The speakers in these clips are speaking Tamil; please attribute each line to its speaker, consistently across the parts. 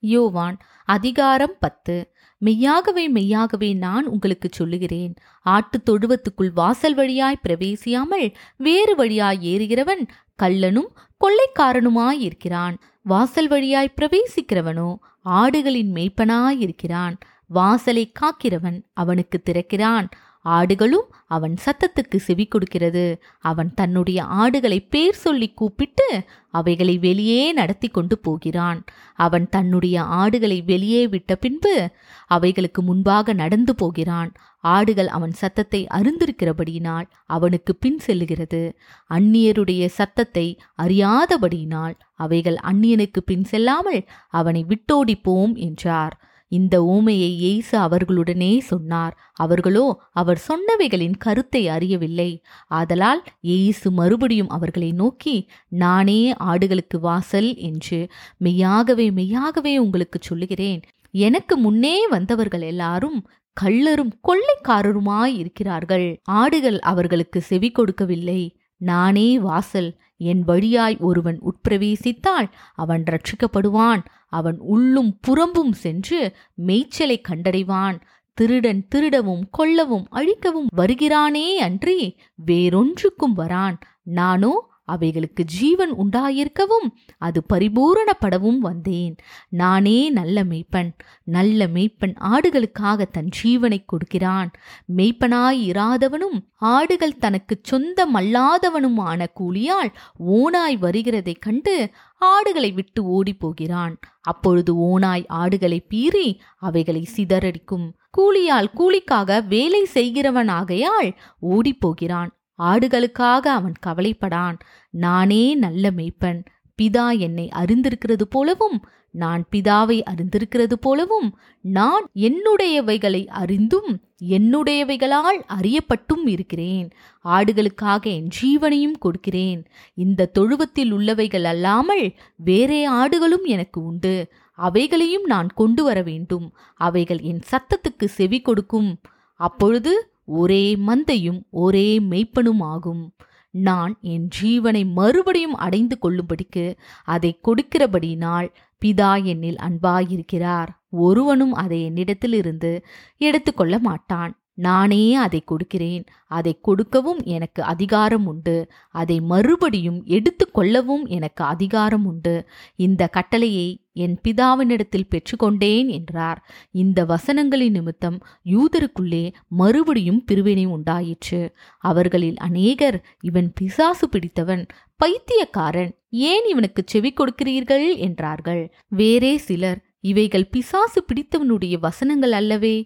Speaker 1: யோவான் அதிகாரம் பத்து. மெய்யாகவே மெய்யாகவே நான் உங்களுக்கு சொல்லுகிறேன். ஆட்டுத் தொழுவத்துக்குள் வாசல் வழியாய் பிரவேசியாமல் வேறு வழியாய் ஏறுகிறவன் கள்ளனும் கொள்ளைக்காரனுமாயிருக்கிறான். வாசல் வழியாய் பிரவேசிக்கிறவனோ ஆடுகளின் மேய்ப்பனாயிருக்கிறான். வாசலை காக்கிறவன் அவனுக்கு திறக்கிறான். ஆடுகளும் அவன் சத்தத்துக்கு செவி கொடுக்கிறது. அவன் தன்னுடைய ஆடுகளை பேர் சொல்லி கூப்பிட்டு அவைகளை வெளியே நடத்தி கொண்டு போகிறான். அவன் தன்னுடைய ஆடுகளை வெளியே விட்ட பின்பு அவைகளுக்கு முன்பாக நடந்து போகிறான். ஆடுகள் அவன் சத்தத்தை அறிந்திருக்கிறபடியினால் அவனுக்கு பின் செல்லுகிறது. அந்நியருடைய சத்தத்தை அறியாதபடியினால் அவைகள் அந்நியனுக்கு பின் செல்லாமல் அவனை விட்டோடிப்போம் என்றார். இந்த ஊமையை இயேசு அவர்களுடனே சொன்னார். அவர்களோ அவர் சொன்னவைகளின் கருத்தை அறியவில்லை. ஆதலால் இயேசு மறுபடியும் அவர்களை நோக்கி நானே ஆடுகளுக்கு வாசல் என்று மெய்யாகவே மெய்யாகவே உங்களுக்கு சொல்லுகிறேன். எனக்கு முன்னே வந்தவர்கள் எல்லாரும் கள்ளரும் கொள்ளைக்காரருமாய் இருக்கிறார்கள். ஆடுகள் அவர்களுக்கு செவி கொடுக்கவில்லை. நானே வாசல் என் வழியாய் ஒருவன் உட்பிரவேசித்தால் அவன் ரட்சிக்கப்படுவான். அவன் உள்ளும் புறம்பும் சென்று மேய்ச்சலை கண்டடைவான். திருடன் திருடவும் கொல்லவும் அழிக்கவும் வருகிறானே அன்றி வேறொன்றுக்கும் வரான். நானோ அவைகளுக்கு ஜீவன் உண்டாயிருக்கவும் அது பரிபூரணப்படவும் வந்தேன். நானே நல்ல மெய்ப்பன் நல்ல மெய்ப்பன் ஆடுகளுக்காக தன் ஜீவனை கொடுக்கிறான். மெய்ப்பனாய் இராதவனும் ஆடுகள் தனக்கு சொந்தமல்லாதவனுமான கூலியால் ஓனாய் வருகிறதைக் கண்டு ஆடுகளை விட்டு ஓடிப் போகிறான் அப்பொழுது ஓனாய் ஆடுகளை பீறி அவைகளை சிதறடிக்கும். கூலியால் கூலிக்காக வேலை செய்கிறவனாகையால் ஓடிப்போகிறான். ஆடுகளுக்காக அவன் கவலைப்படான். நானே நல்ல மெய்ப்பன். பிதா என்னை அறிந்திருக்கிறது போலவும் நான் பிதாவை அறிந்திருக்கிறது போலவும் நான் என்னுடையவைகளை அறிந்தும் என்னுடையவைகளால் அறியப்பட்டும் இருக்கிறேன். ஆடுகளுக்காக என் ஜீவனையும் கொடுக்கிறேன். இந்த தொழுவத்தில் உள்ளவைகள் அல்லாமல் வேறே ஆடுகளும் எனக்கு உண்டு. அவைகளையும் நான் கொண்டு வர வேண்டும். அவைகள் என் சத்தத்துக்கு செவி கொடுக்கும். அப்பொழுது ஒரே மந்தையும் ஒரே மெய்ப்பனும் ஆகும். நான் என் ஜீவனை மறுபடியும் அடைந்து கொள்ளும்படிக்கு அதை கொடுக்கிறபடினால் பிதா என்னில் அன்பாயிருக்கிறார். ஒருவனும் அதை என்னிடத்திலிருந்து எடுத்துக்கொள்ள மாட்டான். நானே அதை கொடுக்கிறேன். அதை கொடுக்கவும் எனக்கு அதிகாரம் உண்டு. அதை மறுபடியும் எடுத்துக்கொள்ளவும் எனக்கு அதிகாரம் உண்டு. இந்த கட்டளையை என் பிதாவினிடத்தில் பெற்றுக்கொண்டேன் என்றார். இந்த வசனங்களின் நிமித்தம் யூதருக்குள்ளே மறுபடியும் பிரிவினை உண்டாயிற்று. அவர்களில் அநேகர் இவன் பிசாசு பிடித்தவன் பைத்தியக்காரன் ஏன் இவனுக்கு செவி கொடுக்கிறீர்கள்? என்றார்கள். வேறே சிலர் இவைகள் பிசாசு பிடித்தவனுடைய வசனங்கள் அல்லவே.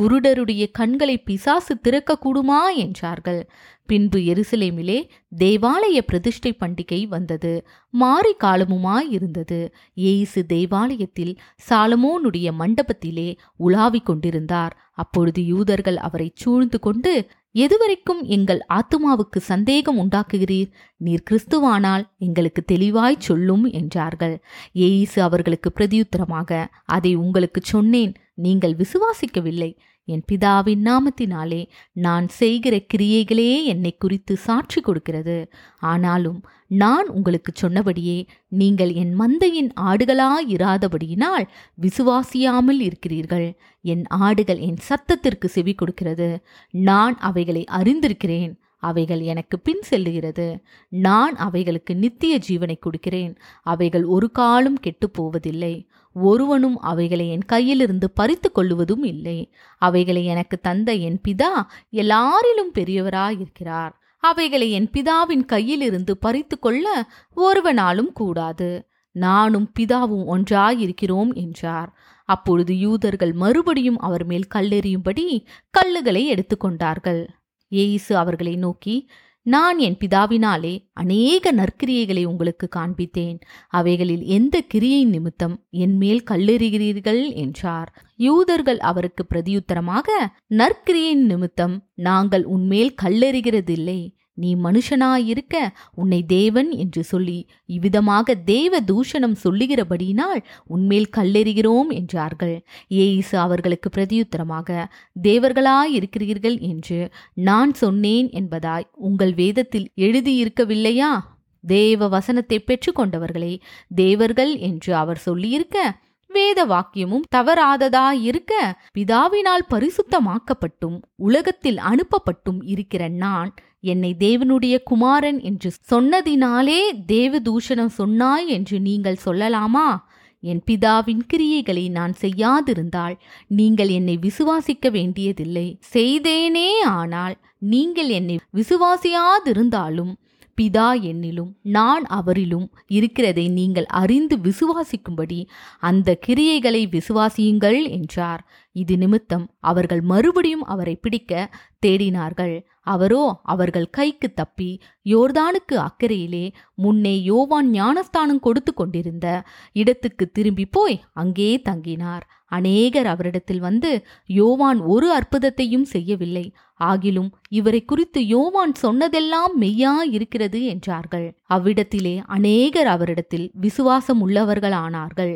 Speaker 1: குருடருடைய கண்களை பிசாசு திறக்கக்கூடுமா என்றார்கள். பின்பு எருசலேமிலே தேவாலய பிரதிஷ்டை பண்டிகை வந்தது. மாறி காலமுமாய் இருந்தது. ஏசு தேவாலயத்தில் சாலமோனுடைய மண்டபத்திலே உலாவிக் கொண்டிருந்தார். அப்பொழுது யூதர்கள் அவரை சூழ்ந்து கொண்டு எதுவரைக்கும் எங்கள் ஆத்துமாவுக்கு சந்தேகம் உண்டாக்குகிறீர்? நீர் கிறிஸ்துவானால் எங்களுக்கு தெளிவாய் சொல்லும் என்றார்கள். ஏசு அவர்களுக்கு பிரதியுத்தரமாக அதை உங்களுக்கு சொன்னேன். நீங்கள் விசுவாசிக்கவில்லை. என் பிதாவின் நாமத்தினாலே நான் செய்கிற கிரியைகளே என்னை குறித்து சாட்சி கொடுக்கிறது. ஆனாலும் நான் உங்களுக்கு சொன்னபடியே நீங்கள் என் மந்தையின் ஆடுகளாயிராதபடியினால் விசுவாசியாமல் இருக்கிறீர்கள். என் ஆடுகள் என் சத்தத்திற்கு செவி கொடுக்கிறது. நான் அவைகளை அறிந்திருக்கிறேன். அவைகள் எனக்கு பின் செல்லுகிறது. நான் அவைகளுக்கு நித்திய ஜீவனை கொடுக்கிறேன். அவைகள் ஒரு காலம் கெட்டுப் போவதில்லை. ஒருவனும் அவைகளை என் கையிலிருந்து பறித்து கொள்ளுவதும் இல்லை. அவைகளை எனக்கு தந்த என் பிதா எல்லாரிலும் பெரியவராயிருக்கிறார். அவைகளை என் பிதாவின் கையிலிருந்து பறித்து கொள்ள ஒருவனாலும் கூடாது. நானும் பிதாவும் ஒன்றாயிருக்கிறோம் என்றார். அப்பொழுது யூதர்கள் மறுபடியும் அவர் மேல் கல்லெறியும்படி கல்லுகளை எடுத்துக்கொண்டார்கள் ஏயிசு அவர்களை நோக்கி நான் என் பிதாவினாலே அநேக நற்கிரியைகளை உங்களுக்கு காண்பித்தேன். அவைகளில் எந்த கிரியை நிமித்தம் என் மேல் கல்லெறிகிறீர்கள்? என்றார். யூதர்கள் அவருக்கு பிரதியுத்தரமாக நற்கிரியின் நிமித்தம் நாங்கள் உன்மேல் கல்லெறிகிறதில்லை. நீ மனுஷனாயிருக்க உன்னை தேவன் என்று சொல்லி இவ்விதமாக தேவ தூஷணம் சொல்லுகிறபடியினால் உன்மேல் கல்லெறிகிறோம் என்றார்கள். ஏயிசு அவர்களுக்கு பிரதியுத்தரமாக தேவர்களாயிருக்கிறீர்கள் என்று நான் சொன்னேன் என்பதாய் உங்கள் வேதத்தில் எழுதியிருக்கவில்லையா? தேவ வசனத்தை பெற்றுக்கொண்டவர்களே தேவர்கள் என்று அவர் சொல்லியிருக்க வேத வாக்கியமும் தவறாததாயிருக்க பிதாவினால் பரிசுத்தமாக்கப்பட்டும் உலகத்தில் அனுப்பப்பட்டும் இருக்கிற நான் என்னை தேவனுடைய குமாரன் என்று சொன்னதினாலே தேவதூஷணம் சொன்னாய் என்று நீங்கள் சொல்லலாமா? என் பிதாவின் கிரியைகளை நான் செய்யாதிருந்தால் நீங்கள் என்னை விசுவாசிக்க வேண்டியதில்லை. செய்தேனே ஆனால் நீங்கள் என்னை விசுவாசியாதிருந்தாலும் பிதா என்னிலும் நான் அவரிலும் இருக்கிறதை நீங்கள் அறிந்து விசுவாசிக்கும்படி அந்த கிரியைகளை விசுவாசியுங்கள் என்றார். இது நிமித்தம் அவர்கள் மறுபடியும் அவரை பிடிக்க தேடினார்கள். அவரோ அவர்கள் கைக்கு தப்பி யோர்தானுக்கு அக்கறையிலே முன்னே யோவான் ஞானஸ்தானம் கொடுத்து கொண்டிருந்த இடத்துக்கு திரும்பி போய் அங்கே தங்கினார். அநேகர் அவரிடத்தில் வந்து யோவான் ஒரு அற்புதத்தையும் செய்யவில்லை. ஆகிலும் இவரை குறித்து யோவான் சொன்னதெல்லாம் மெய்யா இருக்கிறது என்றார்கள். அவ்விடத்திலே அநேகர் அவரிடத்தில் விசுவாசம் உள்ளவர்களானார்கள்